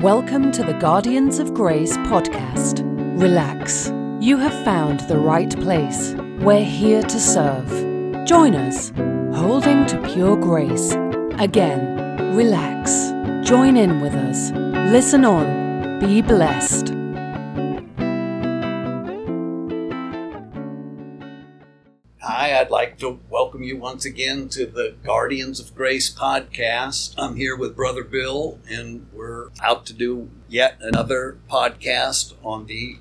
Welcome to the Guardians of Grace podcast. Relax. You have found the right place. We're here to serve. Join us, holding to pure grace. Again, relax. Join in with us. Listen on. Be blessed. I'd like to welcome you once again to the Guardians of Grace podcast. I'm here with Brother Bill, and we're out to do yet another podcast on the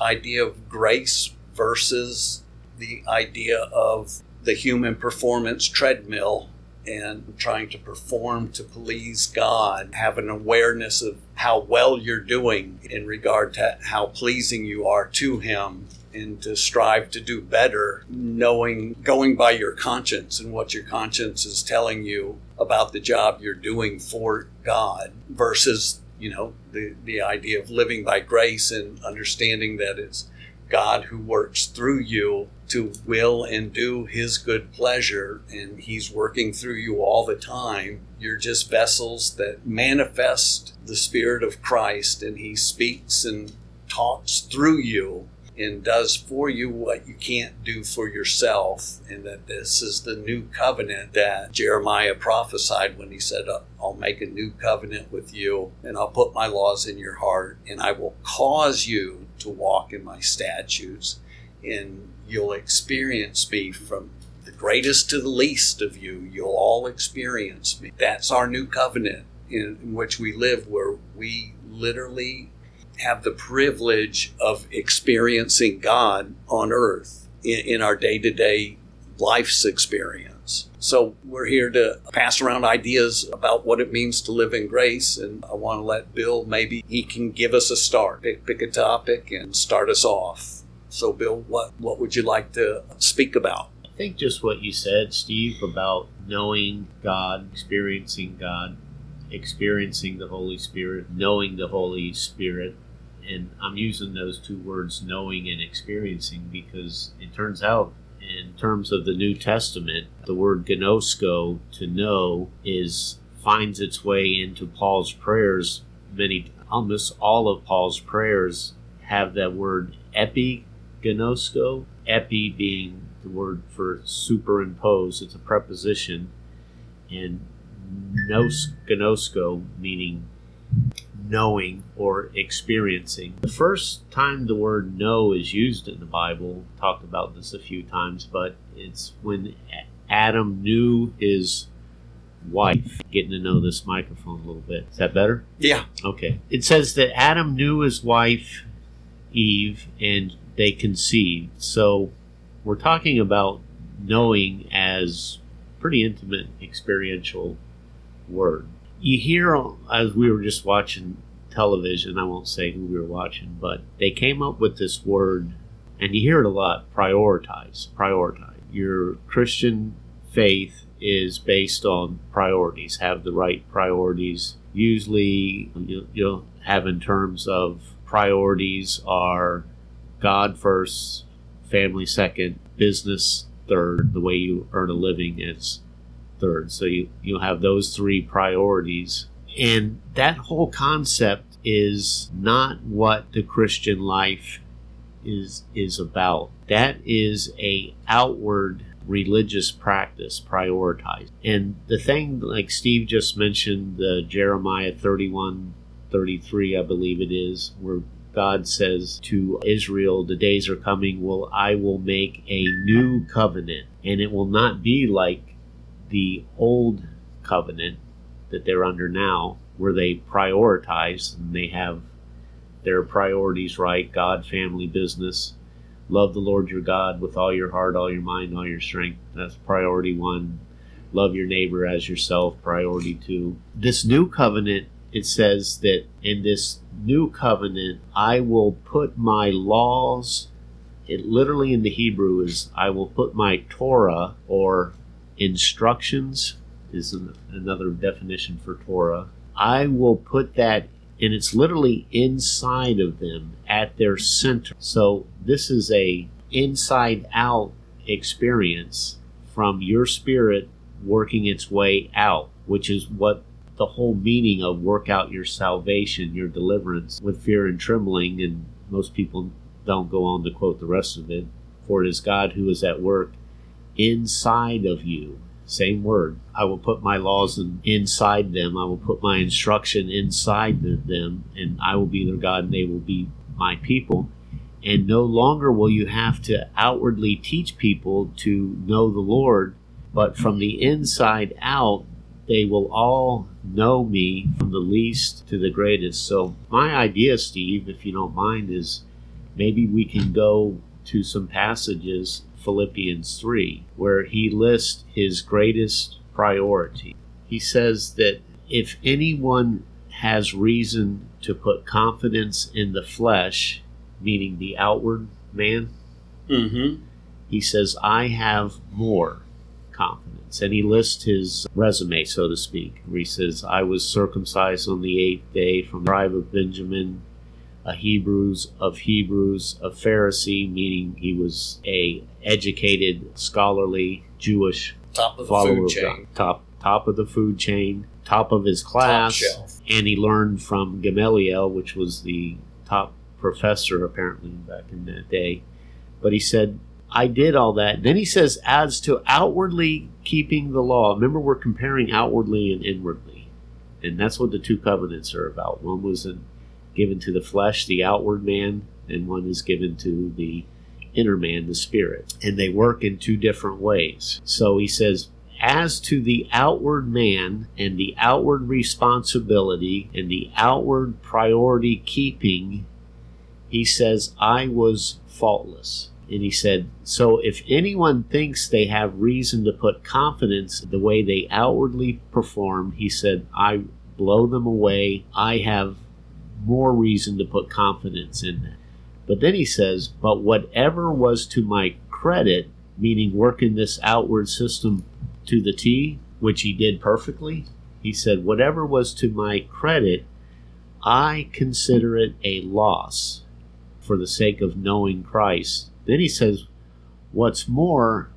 idea of grace versus the idea of the human performance treadmill and trying to perform to please God, have an awareness of how well you're doing in regard to how pleasing you are to Him and to strive to do better, knowing, going by your conscience and what your conscience is telling you about the job you're doing for God versus, you know, the, the idea of living by grace and understanding that it's God who works through you to will and do his good pleasure and he's working through you all the time. You're just vessels that manifest the spirit of Christ and he speaks and talks through you and does for you what you can't do for yourself, and that this is the new covenant that Jeremiah prophesied when he said, uh, I'll make a new covenant with you, and I'll put my laws in your heart, and I will cause you to walk in my statutes, and you'll experience me from the greatest to the least of you. You'll all experience me. That's our new covenant in, in which we live, where we literally have the privilege of experiencing God on earth in, in our day to day life's experience. So we're here to pass around ideas about what it means to live in grace. And I want to let Bill, maybe he can give us a start, pick, pick a topic and start us off. So, Bill, what, what would you like to speak about? I think just what you said, Steve, about knowing God, experiencing God, experiencing the Holy Spirit, knowing the Holy Spirit, and I'm using those two words, knowing and experiencing, because it turns out, in terms of the New Testament, the word gnosko, to know, is finds its way into Paul's prayers. Many, almost all of Paul's prayers have that word epignosko. Epi being the word for superimpose. It's a preposition, and gnosko meaning knowing or experiencing. The first time the word know is used in the Bible, talked about this a few times, but it's when Adam knew his wife. Getting to know this microphone a little bit. Is that better? Yeah. Okay. It says that Adam knew his wife, Eve, and they conceived. So we're talking about knowing as pretty intimate experiential word you hear as we were just watching television, I won't say who we were watching, but they came up with this word, and you hear it a lot prioritize, prioritize. Your Christian faith is based on priorities, have the right priorities. Usually, you'll have in terms of priorities are God first, family second, business third, the way you earn a living is third. So you, you have those three priorities. And that whole concept is not what the Christian life is is about. That is a outward religious practice prioritized. And the thing like Steve just mentioned, the Jeremiah 31 33, I believe it is, where God says to Israel, The days are coming, will I will make a new covenant, and it will not be like the old covenant that they're under now, where they prioritize and they have their priorities right God, family, business. Love the Lord your God with all your heart, all your mind, all your strength. That's priority one. Love your neighbor as yourself, priority two. This new covenant, it says that in this new covenant, I will put my laws. It literally in the Hebrew is, I will put my Torah or instructions is an, another definition for Torah. I will put that, and it's literally inside of them at their center. So this is a inside out experience from your spirit working its way out, which is what the whole meaning of work out your salvation, your deliverance with fear and trembling. And most people don't go on to quote the rest of it. For it is God who is at work inside of you. Same word. I will put my laws in, inside them. I will put my instruction inside the, them, and I will be their God, and they will be my people. And no longer will you have to outwardly teach people to know the Lord, but from the inside out, they will all know me from the least to the greatest. So, my idea, Steve, if you don't mind, is maybe we can go to some passages, Philippians 3, where he lists his greatest priority. He says that if anyone has reason to put confidence in the flesh, meaning the outward man, Mm-hmm. he says, I have more confidence. And he lists his resume, so to speak, where he says, I was circumcised on the eighth day from the tribe of Benjamin, a Hebrews of Hebrews, a Pharisee, meaning he was a educated, scholarly Jewish Top of the follower food of chain. God. Top top of the food chain, top of his class, and he learned from Gamaliel, which was the top professor apparently back in that day. But he said, I did all that. Then he says, as to outwardly keeping the law. Remember, we're comparing outwardly and inwardly. And that's what the two covenants are about. One was in, given to the flesh, the outward man, and one is given to the inner man, the spirit. And they work in two different ways. So he says, as to the outward man and the outward responsibility and the outward priority keeping, he says, I was faultless. And he said, So if anyone thinks they have reason to put confidence in the way they outwardly perform, he said, I blow them away. I have more reason to put confidence in that. But then he says, But whatever was to my credit, meaning working this outward system to the T, which he did perfectly, he said, Whatever was to my credit, I consider it a loss for the sake of knowing Christ. Then he says, What's more,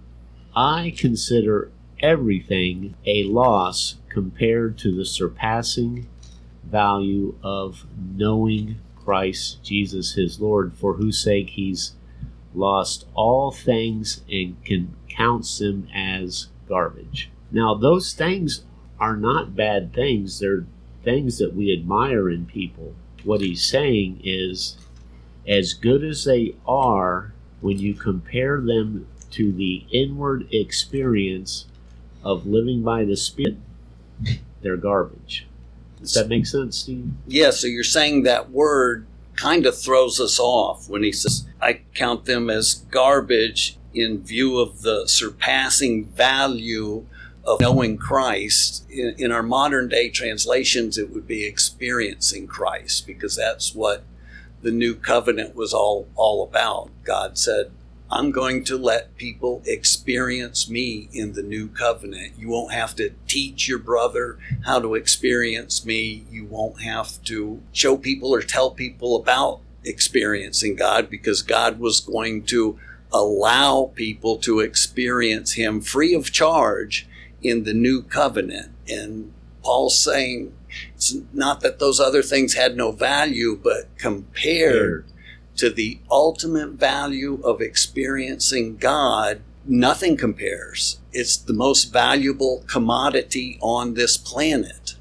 I consider everything a loss compared to the surpassing value of knowing Christ Jesus his Lord, for whose sake he's lost all things and can counts them as garbage. Now, those things are not bad things, they're things that we admire in people. What he's saying is, as good as they are, when you compare them to the inward experience of living by the Spirit, they're garbage. Does that make sense, Steve? Yeah, so you're saying that word kind of throws us off when he says, I count them as garbage in view of the surpassing value of knowing Christ. In, in our modern day translations, it would be experiencing Christ because that's what the new covenant was all, all about. God said, I'm going to let people experience me in the new covenant. You won't have to teach your brother how to experience me. You won't have to show people or tell people about experiencing God because God was going to allow people to experience Him free of charge in the new covenant. And Paul's saying it's not that those other things had no value, but compared to the ultimate value of experiencing God, nothing compares. It's the most valuable commodity on this planet.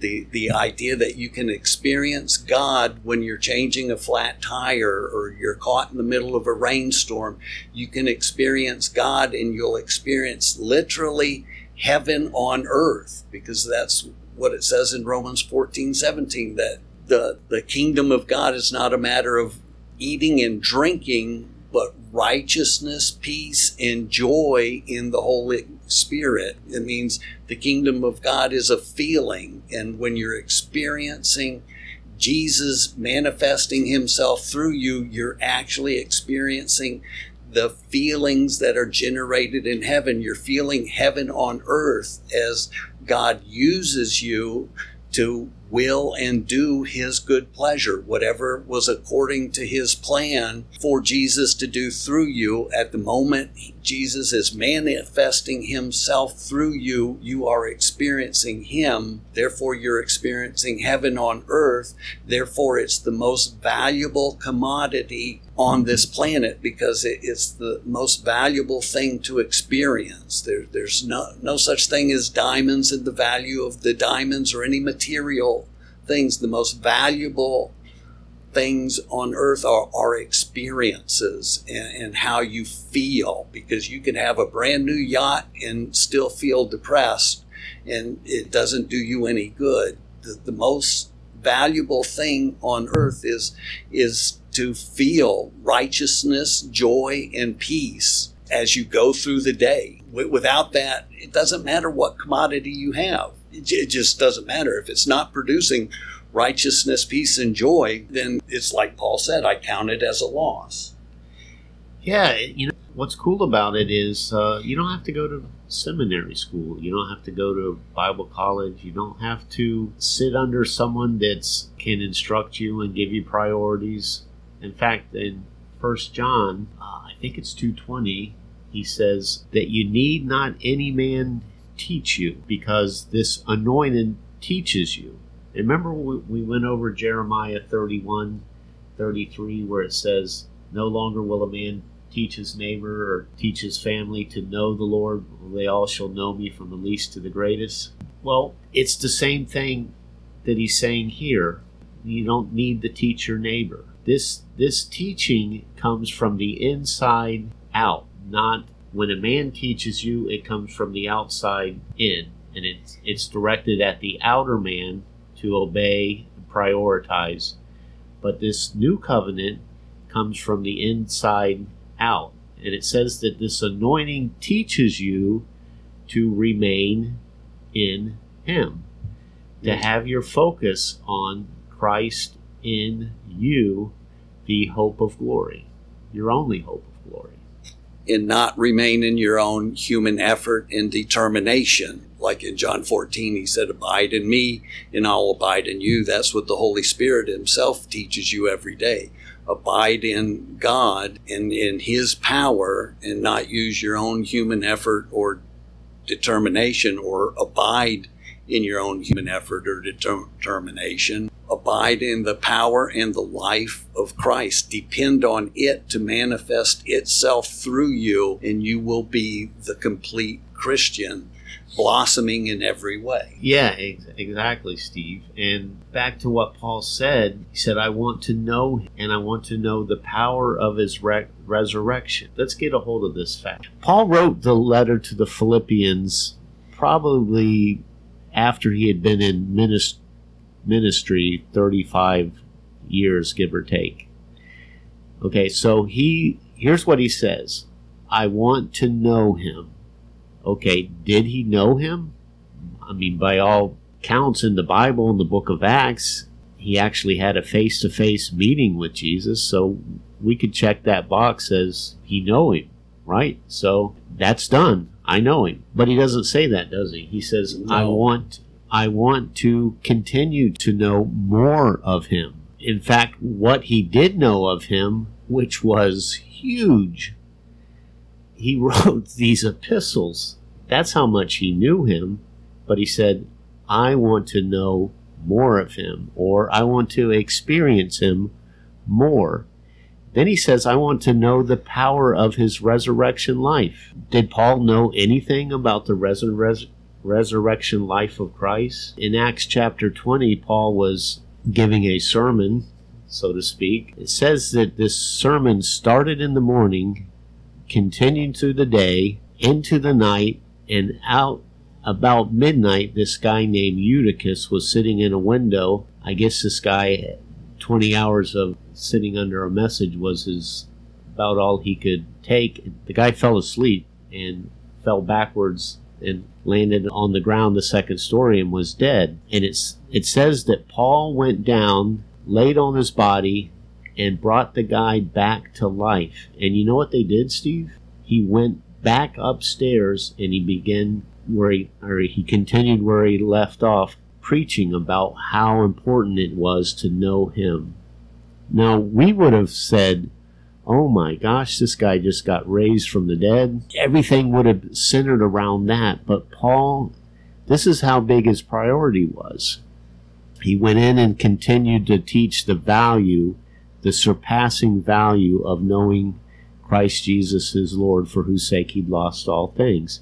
The, the idea that you can experience God when you're changing a flat tire or you're caught in the middle of a rainstorm, you can experience God and you'll experience literally heaven on earth because that's what it says in Romans 14 17 that the, the kingdom of God is not a matter of eating and drinking, but righteousness, peace, and joy in the Holy Spirit. It means the kingdom of God is a feeling, and when you're experiencing Jesus manifesting himself through you, you're actually experiencing the feelings that are generated in heaven. You're feeling heaven on earth as God uses you to will and do his good pleasure, whatever was according to his plan for Jesus to do through you. At the moment Jesus is manifesting himself through you, you are experiencing him. Therefore, you're experiencing heaven on earth. Therefore, it's the most valuable commodity on this planet because it's the most valuable thing to experience. There, there's no, no such thing as diamonds and the value of the diamonds or any material things. The most valuable things on earth are, are experiences and, and, how you feel because you can have a brand new yacht and still feel depressed and it doesn't do you any good. The, the most valuable thing on earth is is to feel righteousness, joy, and peace as you go through the day. Without that, it doesn't matter what commodity you have. It just doesn't matter. If it's not producing righteousness, peace, and joy, then it's like Paul said, I count it as a loss. Yeah, you know, what's cool about it is uh, you don't have to go to seminary school. You don't have to go to Bible college. You don't have to sit under someone that can instruct you and give you priorities. In fact, in First John, uh, I think it's 220, he says that you need not any man teach you because this anointing teaches you. Remember we went over Jeremiah 31, 33, where it says, No longer will a man teach his neighbor or teach his family to know the Lord. They all shall know me from the least to the greatest. Well, it's the same thing that he's saying here. You don't need to teach your neighbor. This this teaching comes from the inside out, not when a man teaches you, it comes from the outside in, and it's it's directed at the outer man to obey and prioritize. But this new covenant comes from the inside out. And it says that this anointing teaches you to remain in Him, to have your focus on Christ in you, the hope of glory, your only hope of glory. And not remain in your own human effort and determination like in John 14, he said, Abide in me, and I'll abide in you. That's what the Holy Spirit Himself teaches you every day. Abide in God and in His power, and not use your own human effort or determination, or abide in your own human effort or determination. Abide in the power and the life of Christ. Depend on it to manifest itself through you, and you will be the complete Christian blossoming in every way. Yeah, ex- exactly, Steve. And back to what Paul said, he said, I want to know and I want to know the power of his re- resurrection. Let's get a hold of this fact. Paul wrote the letter to the Philippians probably after he had been in ministry ministry 35 years give or take okay so he here's what he says i want to know him okay, did he know him? I mean, by all counts in the Bible, in the book of Acts, he actually had a face to face meeting with Jesus. So we could check that box as he know him, right? So that's done. I know him. But he doesn't say that, does he? He says, no. I want I want to continue to know more of him. In fact, what he did know of him, which was huge, he wrote these epistles. That's how much he knew him. But he said, I want to know more of him, or I want to experience him more. Then he says, I want to know the power of his resurrection life. Did Paul know anything about the resur- resurrection life of Christ? In Acts chapter 20, Paul was giving a sermon, so to speak. It says that this sermon started in the morning continued through the day, into the night, and out about midnight, this guy named Eutychus was sitting in a window. I guess this guy, 20 hours of sitting under a message was his about all he could take. The guy fell asleep and fell backwards and landed on the ground the second story and was dead. And it's it says that Paul went down, laid on his body, and brought the guy back to life. And you know what they did, Steve? He went back upstairs and he began where he or he continued where he left off, preaching about how important it was to know him. Now, we would have said, oh my gosh, this guy just got raised from the dead. Everything would have centered around that. But Paul, this is how big his priority was. He went in and continued to teach the value, the surpassing value of knowing Christ Jesus is Lord, for whose sake he'd lost all things.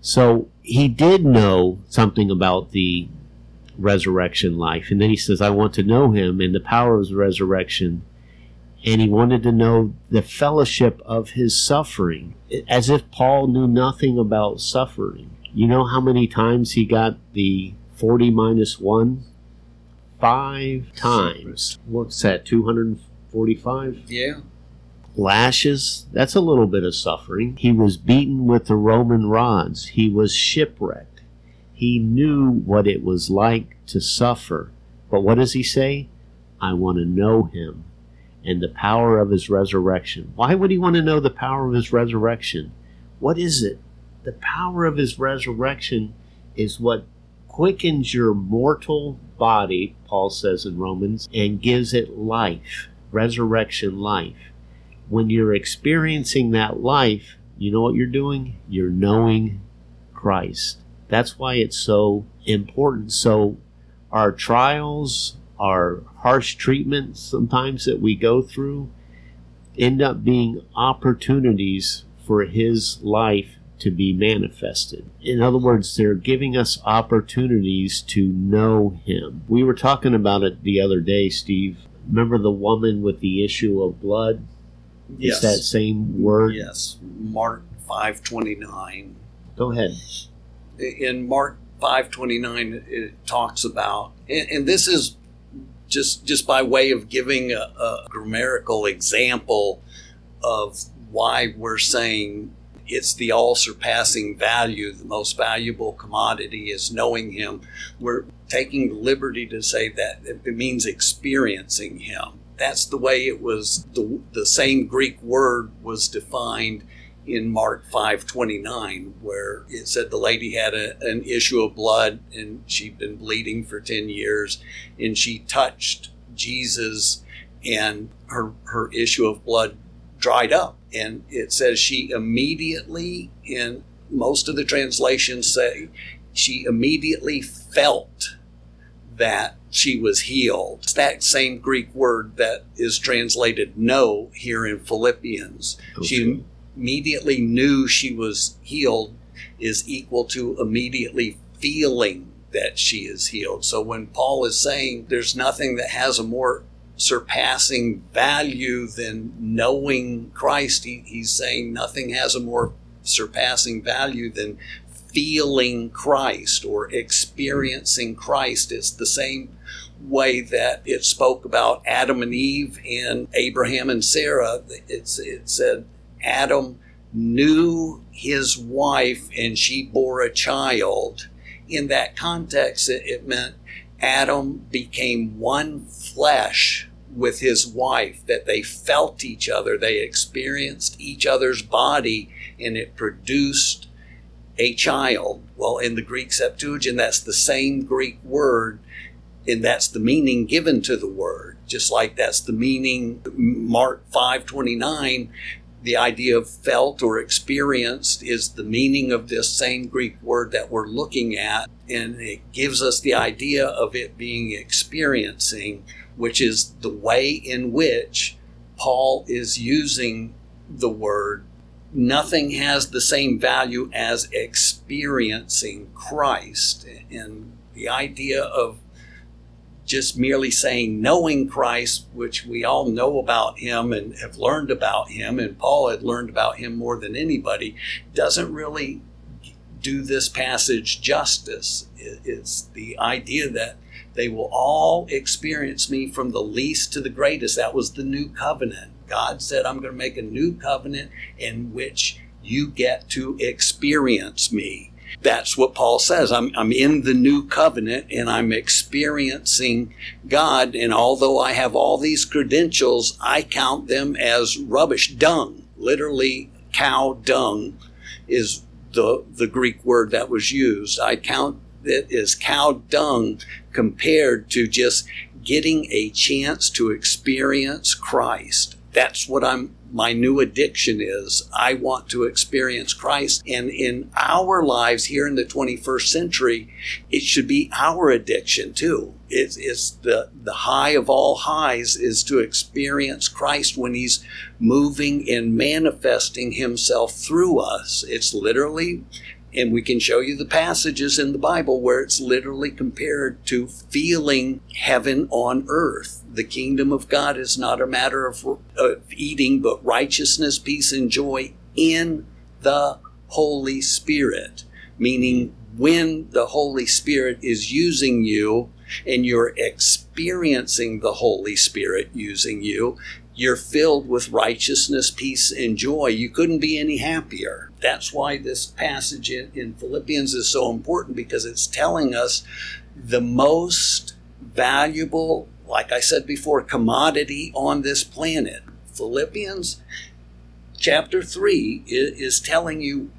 So he did know something about the resurrection life. And then he says, I want to know him and the power of his resurrection. And he wanted to know the fellowship of his suffering, as if Paul knew nothing about suffering. You know how many times he got the 40 minus 1? Five times. What's that, 245? Yeah. lashes, that's a little bit of suffering. He was beaten with the Roman rods. He was shipwrecked. He knew what it was like to suffer. But what does he say? I want to know him and the power of his resurrection. Why would he want to know the power of his resurrection? What is it? The power of his resurrection is what quickens your mortal body, Paul says in Romans, and gives it life, resurrection life when you're experiencing that life, you know what you're doing? You're knowing Christ. That's why it's so important. So, our trials, our harsh treatments sometimes that we go through end up being opportunities for His life to be manifested. In other words, they're giving us opportunities to know Him. We were talking about it the other day, Steve. Remember the woman with the issue of blood? Yes. It's that same word. Yes. Mark 529. Go ahead. In Mark 529 it talks about and, and this is just just by way of giving a, a grammatical example of why we're saying it's the all surpassing value the most valuable commodity is knowing him. We're taking the liberty to say that it means experiencing him. That's the way it was the, the same greek word was defined in Mark 5:29 where it said the lady had a, an issue of blood and she'd been bleeding for 10 years and she touched Jesus and her her issue of blood dried up and it says she immediately in most of the translations say she immediately felt that she was healed. It's that same Greek word that is translated know here in Philippians. She immediately knew she was healed is equal to immediately feeling that she is healed. So when Paul is saying there's nothing that has a more surpassing value than knowing Christ, he, he's saying nothing has a more surpassing value than feeling Christ or experiencing Christ. It's the same way that it spoke about Adam and Eve and Abraham and Sarah. It's, it said Adam knew his wife and she bore a child. In that context, it, it meant Adam became one flesh with his wife, that they felt each other, they experienced each other's body, and it produced a child. Well, in the Greek Septuagint, that's the same Greek word, and that's the meaning given to the word. Just like that's the meaning, Mark 529, the idea of felt or experienced is the meaning of this same Greek word that we're looking at. And it gives us the idea of it being experiencing, which is the way in which Paul is using the word. Nothing has the same value as experiencing Christ. And the idea of just merely saying knowing Christ, which we all know about him and have learned about him, and Paul had learned about him more than anybody, doesn't really do this passage justice. It's the idea that they will all experience me from the least to the greatest. That was the new covenant. God said, I'm going to make a new covenant in which you get to experience me that's what Paul says. I'm, I'm in the new covenant and I'm experiencing God. And although I have all these credentials, I count them as rubbish, dung. Literally, cow dung is the, the Greek word that was used. I count it as cow dung compared to just getting a chance to experience Christ. That's what I'm my new addiction is. I want to experience Christ. And in our lives here in the 21st century, it should be our addiction too. It's, it's the, the high of all highs is to experience Christ when he's moving and manifesting himself through us. It's literally and we can show you the passages in the Bible where it's literally compared to feeling heaven on earth. The kingdom of God is not a matter of, of eating, but righteousness, peace, and joy in the Holy Spirit. Meaning, when the Holy Spirit is using you and you're experiencing the Holy Spirit using you, you're filled with righteousness, peace, and joy. You couldn't be any happier. That's why this passage in, in, Philippians is so important because it's telling us the most valuable, like I said before, commodity on this planet. Philippians chapter 3 is, is telling you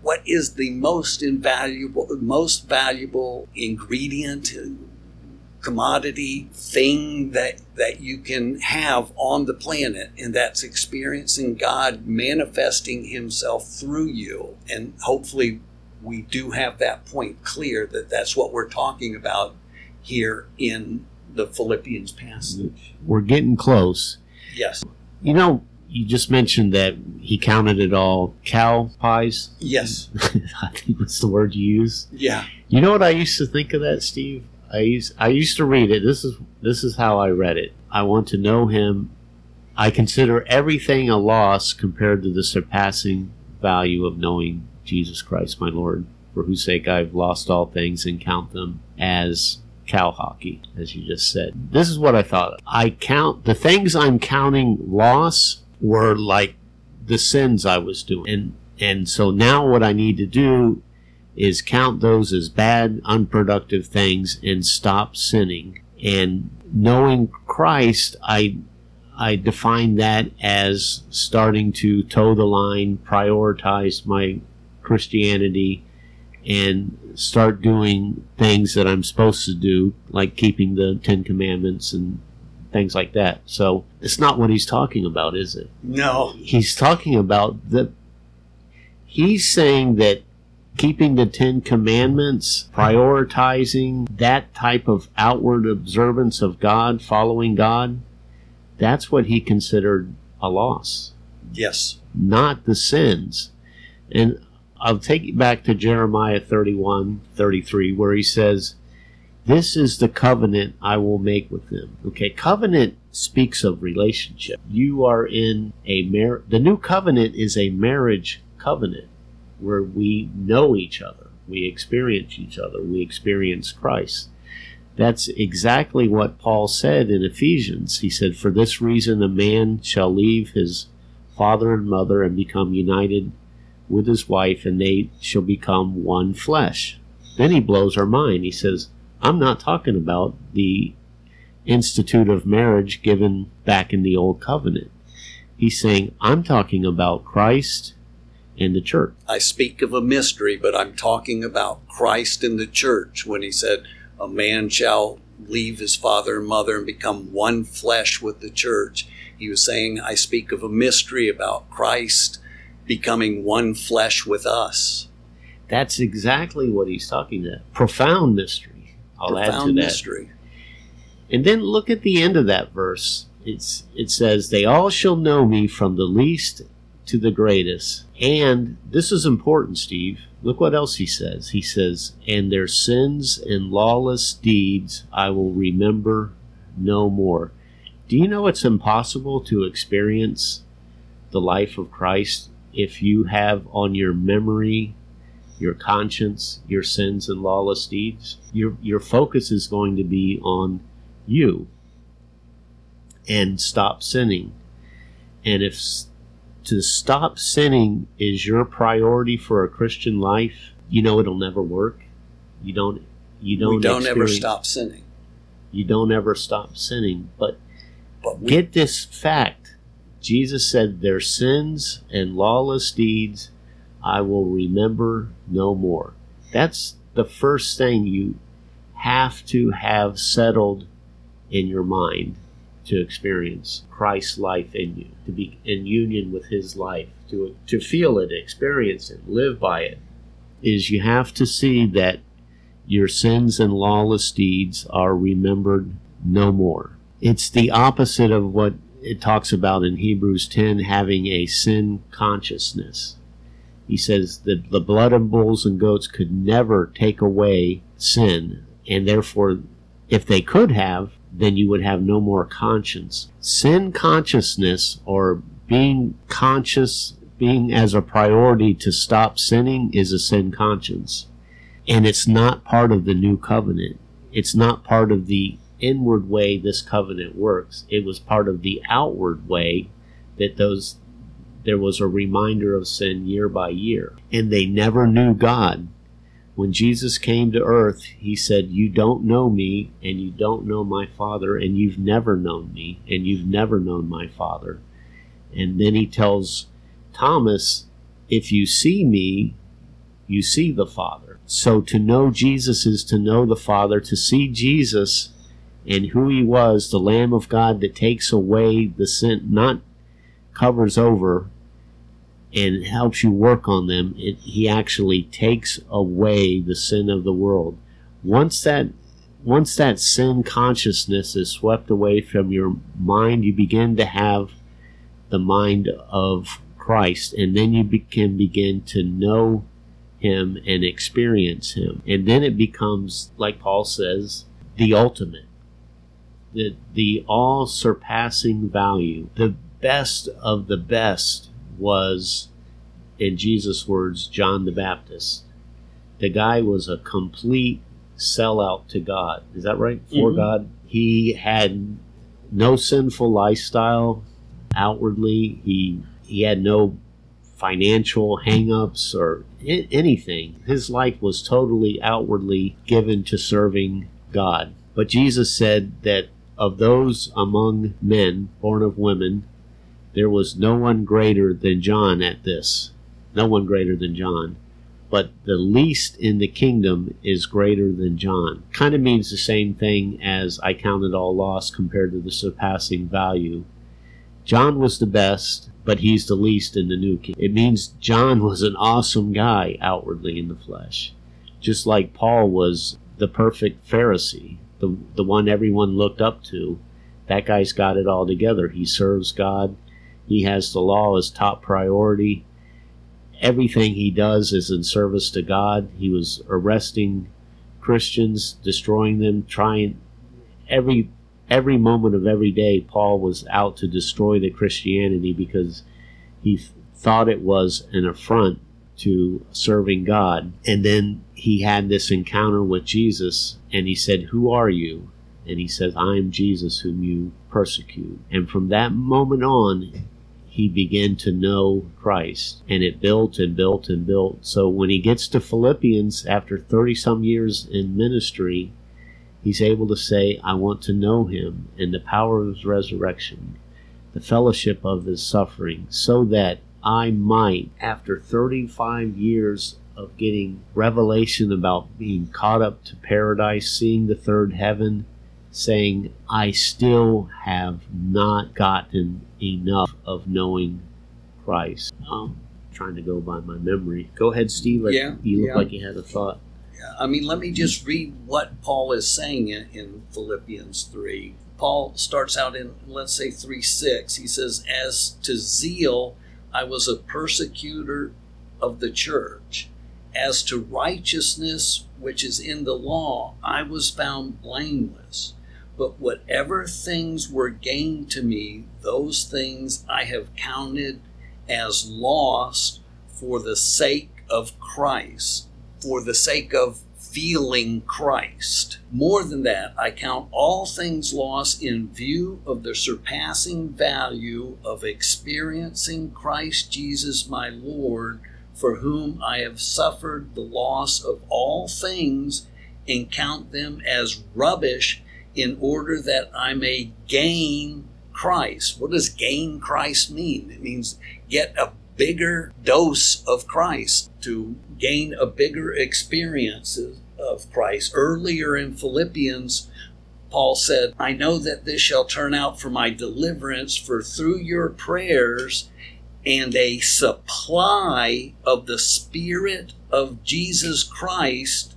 what is the most invaluable, most valuable ingredient, commodity thing that that you can have on the planet and that's experiencing God manifesting himself through you and hopefully we do have that point clear that that's what we're talking about here in the Philippians passage. We're getting close. Yes. You know, you just mentioned that he counted it all cow pies. Yes. I think that's the word you use. Yeah. You know what I used to think of that, Steve? I used I used to read it. This is this is how I read it. I want to know him. I consider everything a loss compared to the surpassing value of knowing Jesus Christ, my Lord, for whose sake I've lost all things and count them as cow hockey, as you just said. This is what I thought. I count the things I'm counting loss were like the sins I was doing. And and so now what I need to do is count those as bad, unproductive things and stop sinning. And knowing Christ, I I define that as starting to toe the line, prioritize my Christianity, and start doing things that I'm supposed to do, like keeping the Ten Commandments and things like that. So it's not what he's talking about, is it? No. He's talking about the. He's saying that keeping the Ten Commandments, prioritizing that type of outward observance of God, following God, that's what he considered a loss. Yes. Not the sins. And I'll take you back to Jeremiah 31, 33, where he says, This is the covenant I will make with them. Okay, covenant speaks of relationship. You are in a mar- the new covenant is a marriage covenant where we know each other, we experience each other, we experience Christ. That's exactly what Paul said in Ephesians. He said, For this reason, a man shall leave his father and mother and become united with his wife, and they shall become one flesh. Then he blows our mind. He says, I'm not talking about the institute of marriage given back in the old covenant. He's saying, I'm talking about Christ in the church. I speak of a mystery, but I'm talking about Christ in the church when he said, A man shall leave his father and mother and become one flesh with the church. He was saying, I speak of a mystery about Christ becoming one flesh with us. That's exactly what he's talking about. Profound mystery. I'll Profound add to that. mystery. And then look at the end of that verse. It's it says, They all shall know me from the least to the greatest. And this is important, Steve. Look what else he says. He says, And their sins and lawless deeds I will remember no more. Do you know it's impossible to experience the life of Christ if you have on your memory, your conscience, your sins and lawless deeds? Your, your focus is going to be on you and stop sinning. And if to stop sinning is your priority for a Christian life, you know it'll never work. You don't you don't we don't ever stop sinning. You don't ever stop sinning. But But we, get this fact. Jesus said their sins and lawless deeds I will remember no more. That's the first thing you have to have settled in your mind to experience Christ's life in you, to be in union with his life, to, to feel it, experience it, live by it, is you have to see that your sins and lawless deeds are remembered no more. It's the opposite of what it talks about in Hebrews 10 having a sin consciousness. He says that the blood of bulls and goats could never take away sin, and therefore, if they could have, then you would have no more conscience. Sin consciousness, or being conscious, being as a priority to stop sinning, is a sin conscience. And it's not part of the new covenant. It's not part of the inward way this covenant works. It was part of the outward way that those there was a reminder of sin year by year. And they never knew God. When Jesus came to earth, he said, You don't know me, and you don't know my Father, and you've never known me, and you've never known my Father. And then he tells Thomas, If you see me, you see the Father. So to know Jesus is to know the Father. To see Jesus and who he was, the Lamb of God that takes away the sin, not covers over and helps you work on them, it, he actually takes away the sin of the world. Once that once that sin consciousness is swept away from your mind, you begin to have the mind of Christ, and then you be, can begin to know Him and experience Him. And then it becomes, like Paul says, the ultimate, the, the all surpassing value, the best of the best was, in Jesus' words, John the Baptist. The guy was a complete sellout to God. Is that right? For Mhm. God. He had no sinful lifestyle outwardly. He he had no financial hangups or I- anything. His life was totally outwardly given to serving God. But Jesus said that of those among men born of women, there was no one greater than John at this. No one greater than John. But the least in the kingdom is greater than John. Kind of means the same thing as I counted all loss compared to the surpassing value. John was the best, but he's the least in the new kingdom. It means John was an awesome guy outwardly in the flesh. Just like Paul was the perfect Pharisee, the, the one everyone looked up to. That guy's got it all together. He serves God. He has the law as top priority. Everything he does is in service to God. He was arresting Christians, destroying them, trying every every moment of every day Paul was out to destroy the Christianity because he th- thought it was an affront to serving God. And then he had this encounter with Jesus and he said, "Who are you?" And he says, "I am Jesus whom you persecute." And from that moment on, he began to know Christ. And it built and built and built. So when he gets to Philippians after 30 some years in ministry, he's able to say, I want to know him and the power of his resurrection, the fellowship of his suffering, so that I might, after 35 years of getting revelation about being caught up to paradise, seeing the third heaven, saying, I still have not gotten enough of knowing Christ. Um, trying to go by my memory. Go ahead, Steve. I- Yeah, you look yeah. like you had a thought. I mean, let me just read what Paul is saying in, in Philippians 3. Paul starts out in, let's say, 3 6. He says, As to zeal, I was a persecutor of the church. As to righteousness, which is in the law, I was found blameless. But whatever things were gained to me, those things I have counted as lost for the sake of Christ for the sake of feeling Christ. More than that, I count all things lost in view of the surpassing value of experiencing Christ Jesus my Lord, for whom I have suffered the loss of all things and count them as rubbish in order that I may gain Christ. What does gain Christ mean? It means get a bigger dose of Christ, to gain a bigger experience of Christ. Earlier in Philippians, Paul said, I know that this shall turn out for my deliverance, for through your prayers and a supply of the Spirit of Jesus Christ,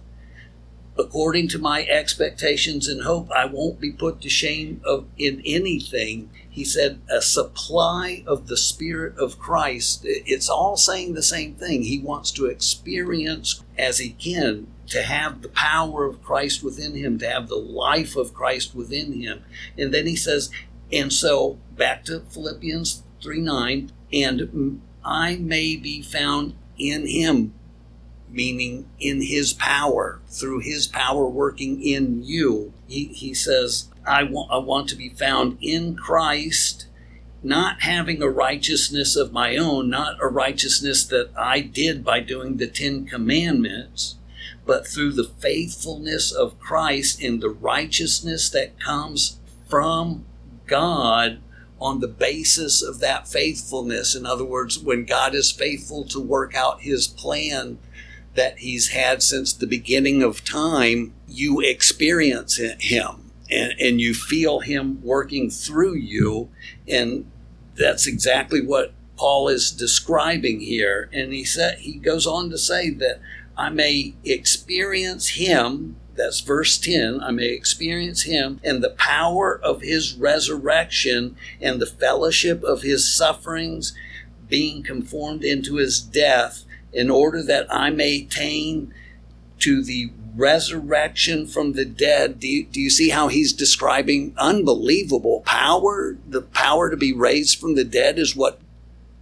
according to my expectations and hope, I won't be put to shame of in anything. He said, a supply of the Spirit of Christ. It's all saying the same thing. He wants to experience as he can to have the power of Christ within him, to have the life of Christ within him. And then he says, and so back to Philippians 3 9, and I may be found in him, meaning in his power, through his power working in you. He, he says, I want, I want to be found in Christ, not having a righteousness of my own, not a righteousness that I did by doing the Ten Commandments but through the faithfulness of Christ in the righteousness that comes from God on the basis of that faithfulness. In other words, when God is faithful to work out his plan that he's had since the beginning of time, you experience him and, and you feel him working through you. And that's exactly what Paul is describing here. And he said he goes on to say that I may experience him. That's verse 10. I may experience him and the power of his resurrection and the fellowship of his sufferings, being conformed into his death, in order that I may attain to the resurrection from the dead. Do you, do you see how he's describing unbelievable power? The power to be raised from the dead is what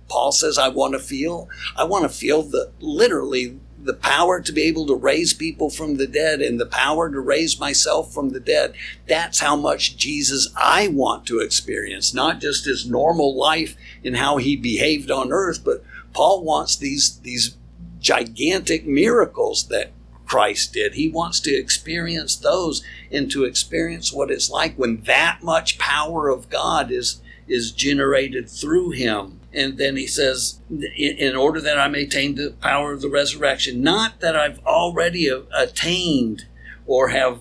Paul says I want to feel. I want to feel the literally the power to be able to raise people from the dead and the power to raise myself from the dead. That's how much Jesus I want to experience, not just his normal life and how he behaved on earth, but Paul wants these, these gigantic miracles that Christ did. He wants to experience those and to experience what it's like when that much power of God is, is generated through him. And then he says, in order that I may attain the power of the resurrection, not that I've already attained or have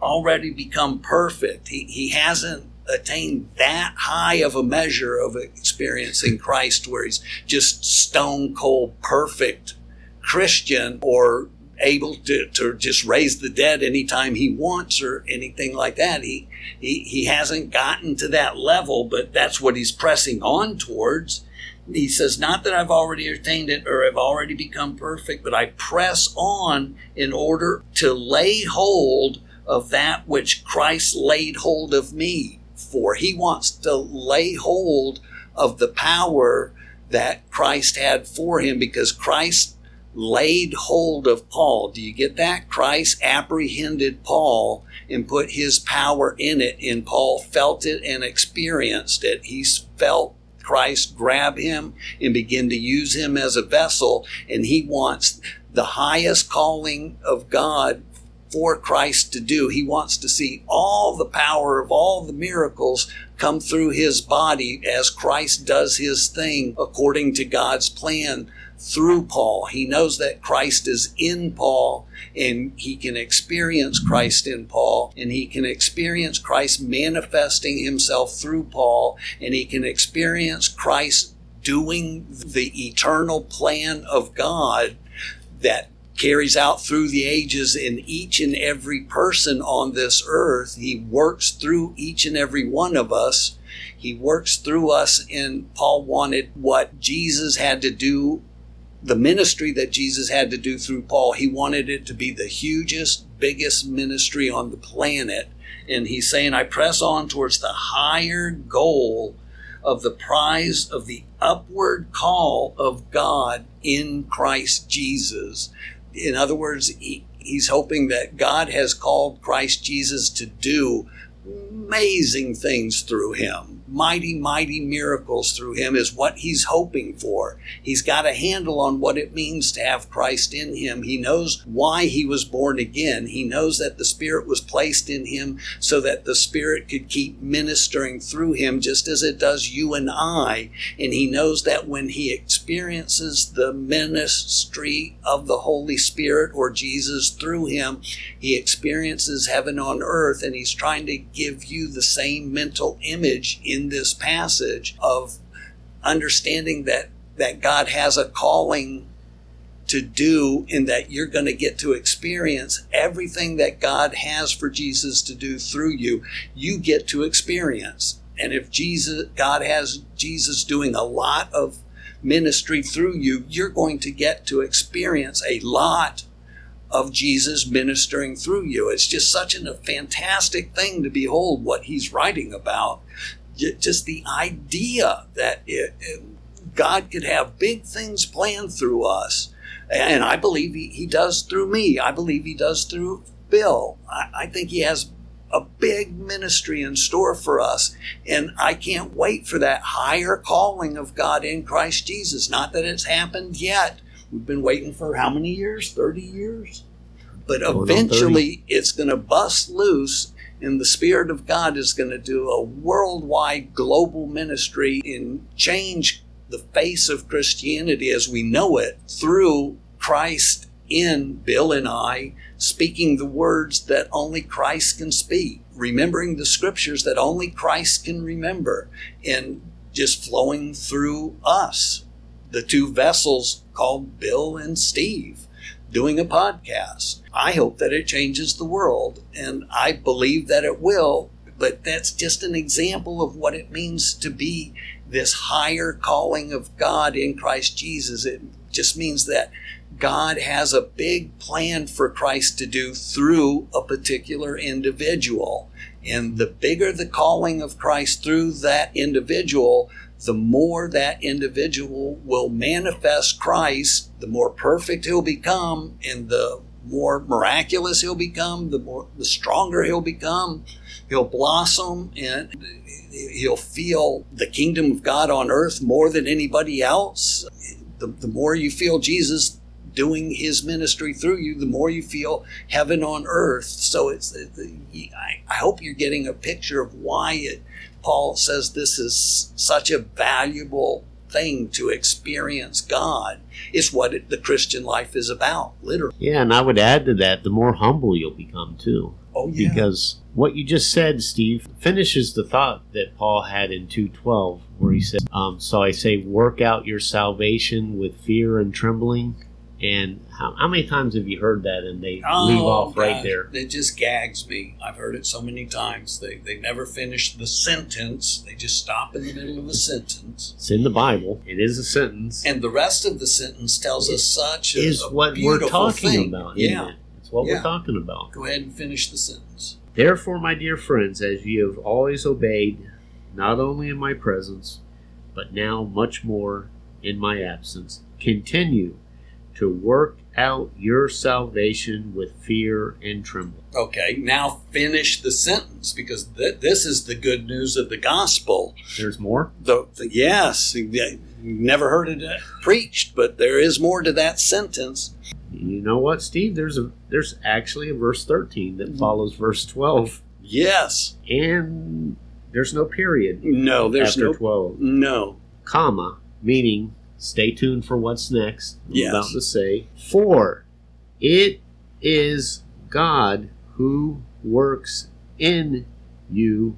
already become perfect. He, he hasn't attained that high of a measure of experiencing Christ where he's just stone cold perfect Christian or able to, to just raise the dead anytime he wants or anything like that. He, he, he hasn't gotten to that level, but that's what he's pressing on towards. He says, Not that I've already attained it or have already become perfect, but I press on in order to lay hold of that which Christ laid hold of me for. He wants to lay hold of the power that Christ had for him because Christ laid hold of Paul. Do you get that? Christ apprehended Paul and put his power in it, and Paul felt it and experienced it. He felt Christ grab him and begin to use him as a vessel, and he wants the highest calling of God for Christ to do. He wants to see all the power of all the miracles come through his body as Christ does his thing according to God's plan through Paul. He knows that Christ is in Paul and he can experience Christ in Paul and he can experience Christ manifesting himself through Paul and he can experience Christ doing the eternal plan of God that carries out through the ages in each and every person on this earth. He works through each and every one of us. He works through us, and Paul wanted what Jesus had to do the ministry that Jesus had to do through Paul, he wanted it to be the hugest, biggest ministry on the planet. And he's saying, I press on towards the higher goal of the prize of the upward call of God in Christ Jesus. In other words, he, he's hoping that God has called Christ Jesus to do amazing things through him. Mighty, mighty miracles through him is what he's hoping for. He's got a handle on what it means to have Christ in him. He knows why he was born again. He knows that the Spirit was placed in him so that the Spirit could keep ministering through him just as it does you and I. And he knows that when he experiences the ministry of the Holy Spirit or Jesus through him, he experiences heaven on earth and he's trying to give you the same mental image in this passage of understanding that that God has a calling to do and that you're going to get to experience everything that God has for Jesus to do through you you get to experience and if Jesus God has Jesus doing a lot of ministry through you you're going to get to experience a lot of Jesus ministering through you. It's just such a fantastic thing to behold what he's writing about. Just the idea that it, it, God could have big things planned through us. And I believe he, he does through me. I believe he does through Bill. I, I think he has a big ministry in store for us. And I can't wait for that higher calling of God in Christ Jesus. Not that it's happened yet, We've been waiting for how many years? 30 years? But eventually it's going to bust loose and the Spirit of God is going to do a worldwide global ministry and change the face of Christianity as we know it through Christ in Bill and I, speaking the words that only Christ can speak, remembering the scriptures that only Christ can remember, and just flowing through us. The two vessels called Bill and Steve doing a podcast. I hope that it changes the world, and I believe that it will. But that's just an example of what it means to be this higher calling of God in Christ Jesus. It just means that God has a big plan for Christ to do through a particular individual. And the bigger the calling of Christ through that individual, the more that individual will manifest Christ, the more perfect he'll become, and the more miraculous he'll become, the more the stronger he'll become. He'll blossom and he'll feel the kingdom of God on earth more than anybody else. The, the more you feel Jesus doing his ministry through you, the more you feel heaven on earth. So it's, I, hope you're getting a picture of why it, Paul says this is such a valuable thing to experience God. It's what it, the Christian life is about, literally. Yeah, and I would add to that, the more humble you'll become too. Oh, yeah. Because what you just said, Steve, finishes the thought that Paul had in 2.12, where he said, um, So I say, work out your salvation with fear and trembling. And how, how many times have you heard that and they oh, leave off gosh, right there? It just gags me. I've heard it so many times. They, they never finish the sentence, they just stop in the middle of a sentence. It's in the Bible. It is a sentence. And the rest of the sentence tells us such a, is a what we're talking thing. about. Yeah. it? It's what Yeah. we're talking about. Go ahead and finish the sentence. Therefore, my dear friends, as ye have always obeyed, not only in my presence, but now much more in my absence, continue to work out your salvation with fear and trembling. Okay, now finish the sentence because th- this is the good news of the gospel. There's more? The, the yes, never heard it uh, preached, but there is more to that sentence. You know what, Steve? There's a there's actually a verse 13 that follows verse 12, Yes, and there's no period no, there's after no 12, no. comma, meaning stay tuned for what's next. I'm Yes. about to say, for it is God who works in you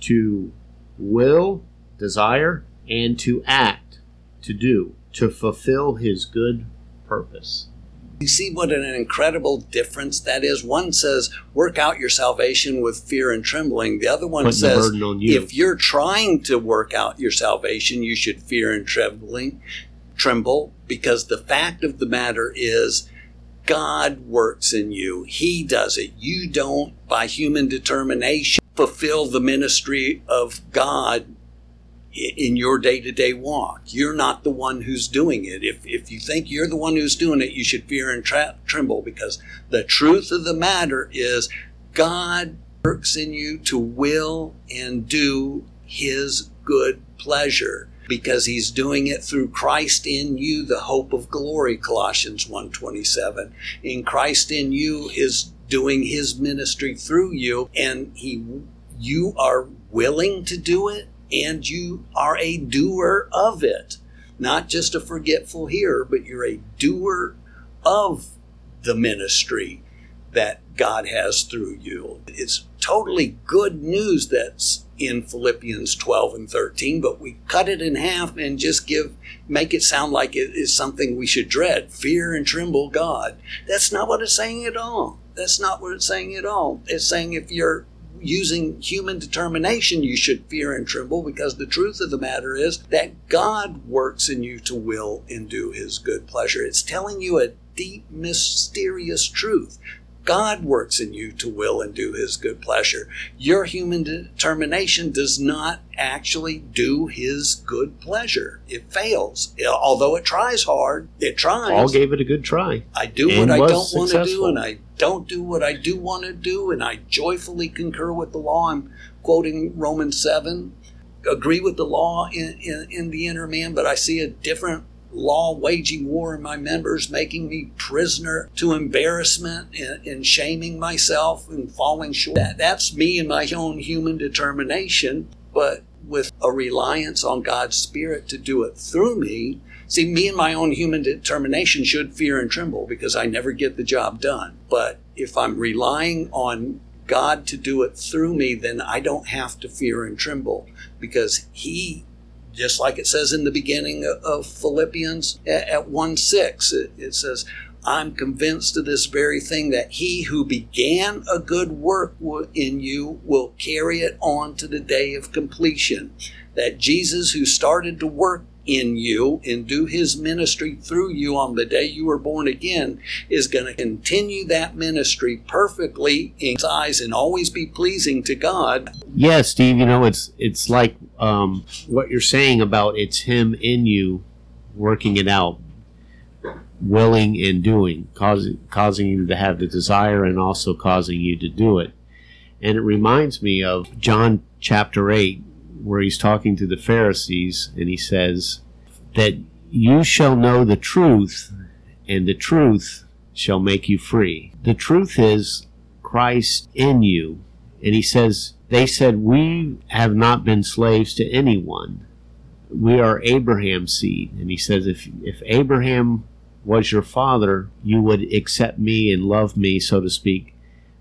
to will, desire, and to act, to do, to fulfill His good purpose. You see what an incredible difference that is. One says, "Work out your salvation with fear and trembling." The other one Putting says, on you. "If you're trying to work out your salvation, you should fear and trembling, tremble, because the fact of the matter is." God works in you. He does it. You don't, by human determination, fulfill the ministry of God in your day to day walk. You're not the one who's doing it. If, if you think you're the one who's doing it, you should fear and tra- tremble because the truth of the matter is God works in you to will and do his good pleasure because he's doing it through Christ in you the hope of glory Colossians 1:27 in Christ in you is doing his ministry through you and he you are willing to do it and you are a doer of it not just a forgetful hearer but you're a doer of the ministry that God has through you. It's totally good news that's in Philippians 12 and 13, but we cut it in half and just give make it sound like it is something we should dread. Fear and tremble God. That's not what it's saying at all. That's not what it's saying at all. It's saying if you're using human determination, you should fear and tremble because the truth of the matter is that God works in you to will and do his good pleasure. It's telling you a deep, mysterious truth. God works in you to will and do his good pleasure. Your human determination does not actually do his good pleasure. It fails. Although it tries hard, it tries. Paul gave it a good try. I do what I don't want to do, and I don't do what I do want to do, and I joyfully concur with the law. I'm quoting Romans 7. Agree with the law in, in, in the inner man, but I see a different law waging war in my members, making me prisoner to embarrassment and, and shaming myself and falling short. That, that's me and my own human determination, but with a reliance on God's Spirit to do it through me. See, me and my own human determination should fear and tremble because I never get the job done. But if I'm relying on God to do it through me, then I don't have to fear and tremble because He just like it says in the beginning of Philippians at 1 6. It, says, I'm convinced of this very thing that he who began a good work in you will carry it on to the day of completion. That Jesus, who started to work in you and do his ministry through you on the day you were born again is going to continue that ministry perfectly in his eyes and always be pleasing to God. Yes, Steve, you know it's it's like um, what you're saying about it's him in you working it out willing and doing causing causing you to have the desire and also causing you to do it and it reminds me of John chapter 8 where he's talking to the Pharisees and he says that you shall know the truth and the truth shall make you free. The truth is Christ in you. And he says, they said, we have not been slaves to anyone. We are Abraham's seed. And he says, if, if Abraham was your father, you would accept me and love me, so to speak.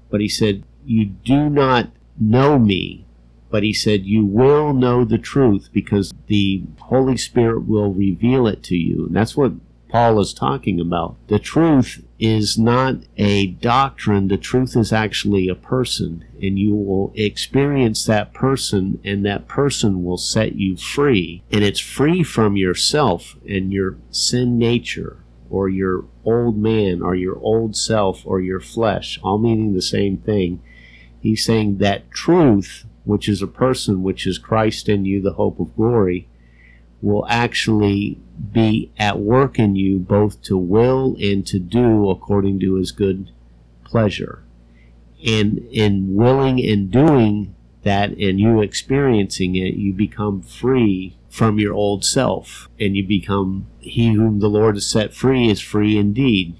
But he said, you do not know me but he said, You will know the truth because the Holy Spirit will reveal it to you. And that's what Paul is talking about. The truth is not a doctrine, the truth is actually a person. And you will experience that person, and that person will set you free. And it's free from yourself and your sin nature, or your old man, or your old self, or your flesh, all meaning the same thing. He's saying that truth which is a person, which is Christ in you, the hope of glory, will actually be at work in you both to will and to do according to his good pleasure. And in willing and doing that and you experiencing it, you become free from your old self and you become he whom the Lord has set free is free indeed.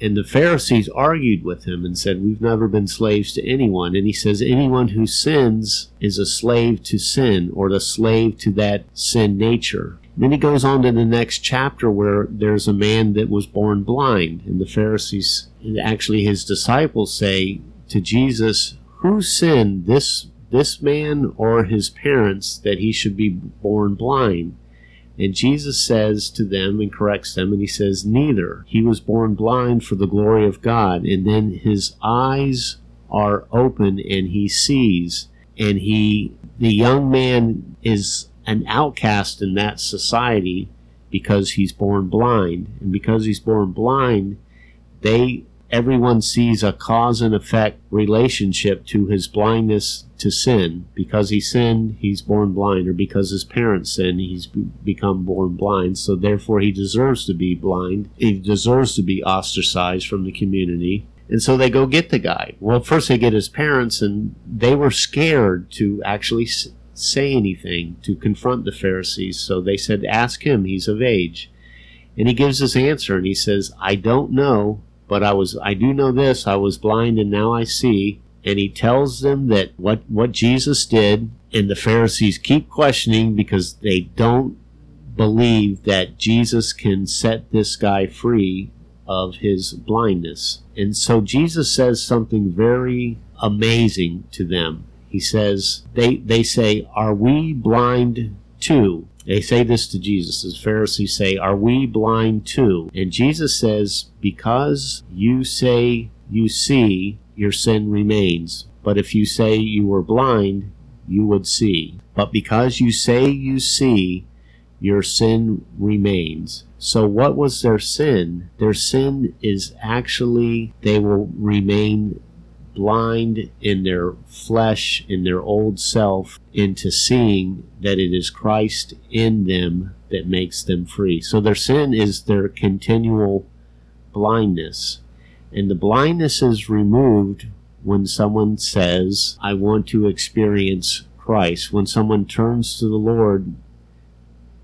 And the Pharisees argued with him and said, We've never been slaves to anyone. And he says, Anyone who sins is a slave to sin or the slave to that sin nature. Then he goes on to the next chapter where there's a man that was born blind. And the Pharisees, actually his disciples, say to Jesus, Who sinned, this, this man or his parents, that he should be born blind? And Jesus says to them and corrects them, and he says, Neither. He was born blind for the glory of God. And then his eyes are open and he sees. And he, the young man, is an outcast in that society because he's born blind. And because he's born blind, they everyone sees a cause and effect relationship to his blindness to sin. Because he sinned, he's born blind, or because his parents sinned, he's become born blind. So therefore, he deserves to be blind. He deserves to be ostracized from the community. And so they go get the guy. Well, first they get his parents, and they were scared to actually say anything to confront the Pharisees. So they said, Ask him, he's of age. And he gives his answer, and he says, I don't know, but I was I do know this, I was blind and now I see. And he tells them that what, what Jesus did, and the Pharisees keep questioning because they don't believe that Jesus can set this guy free of his blindness. And so Jesus says something very amazing to them. He says, they, they say, Are we blind too? They say this to Jesus. The Pharisees say, Are we blind too? And Jesus says, Because you say you see, your sin remains. But if you say you were blind, you would see. But because you say you see, your sin remains. So, what was their sin? Their sin is actually they will remain blind in their flesh, in their old self, into seeing that it is Christ in them that makes them free. So, their sin is their continual blindness. And the blindness is removed when someone says, I want to experience Christ. When someone turns to the Lord,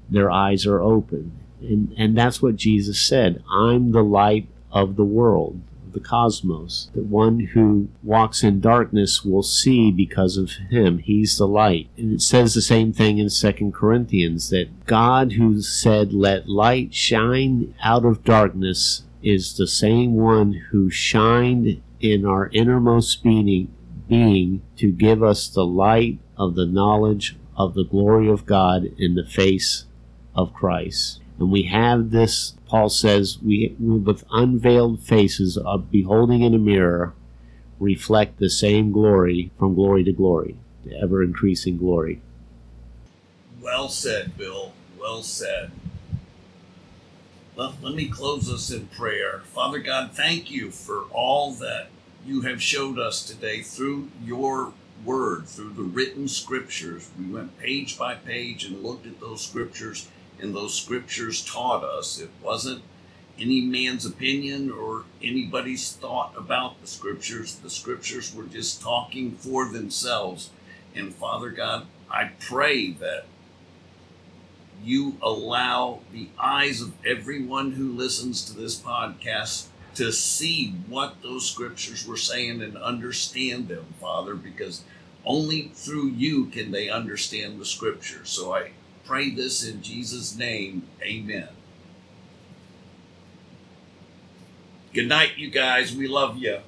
their eyes are open. And, and that's what Jesus said I'm the light of the world, the cosmos. that one who walks in darkness will see because of him. He's the light. And it says the same thing in Second Corinthians that God who said, Let light shine out of darkness, is the same one who shined in our innermost being, being to give us the light of the knowledge of the glory of God in the face of Christ. And we have this, Paul says, we, with unveiled faces of beholding in a mirror, reflect the same glory from glory to glory, the ever increasing glory. Well said, Bill. Well said. Let, let me close us in prayer. Father God, thank you for all that you have showed us today through your word, through the written scriptures. We went page by page and looked at those scriptures and those scriptures taught us. It wasn't any man's opinion or anybody's thought about the scriptures. The scriptures were just talking for themselves. And Father God, I pray that you allow the eyes of everyone who listens to this podcast to see what those scriptures were saying and understand them, Father, because only through you can they understand the scriptures. So I pray this in Jesus' name. Amen. Good night, you guys. We love you.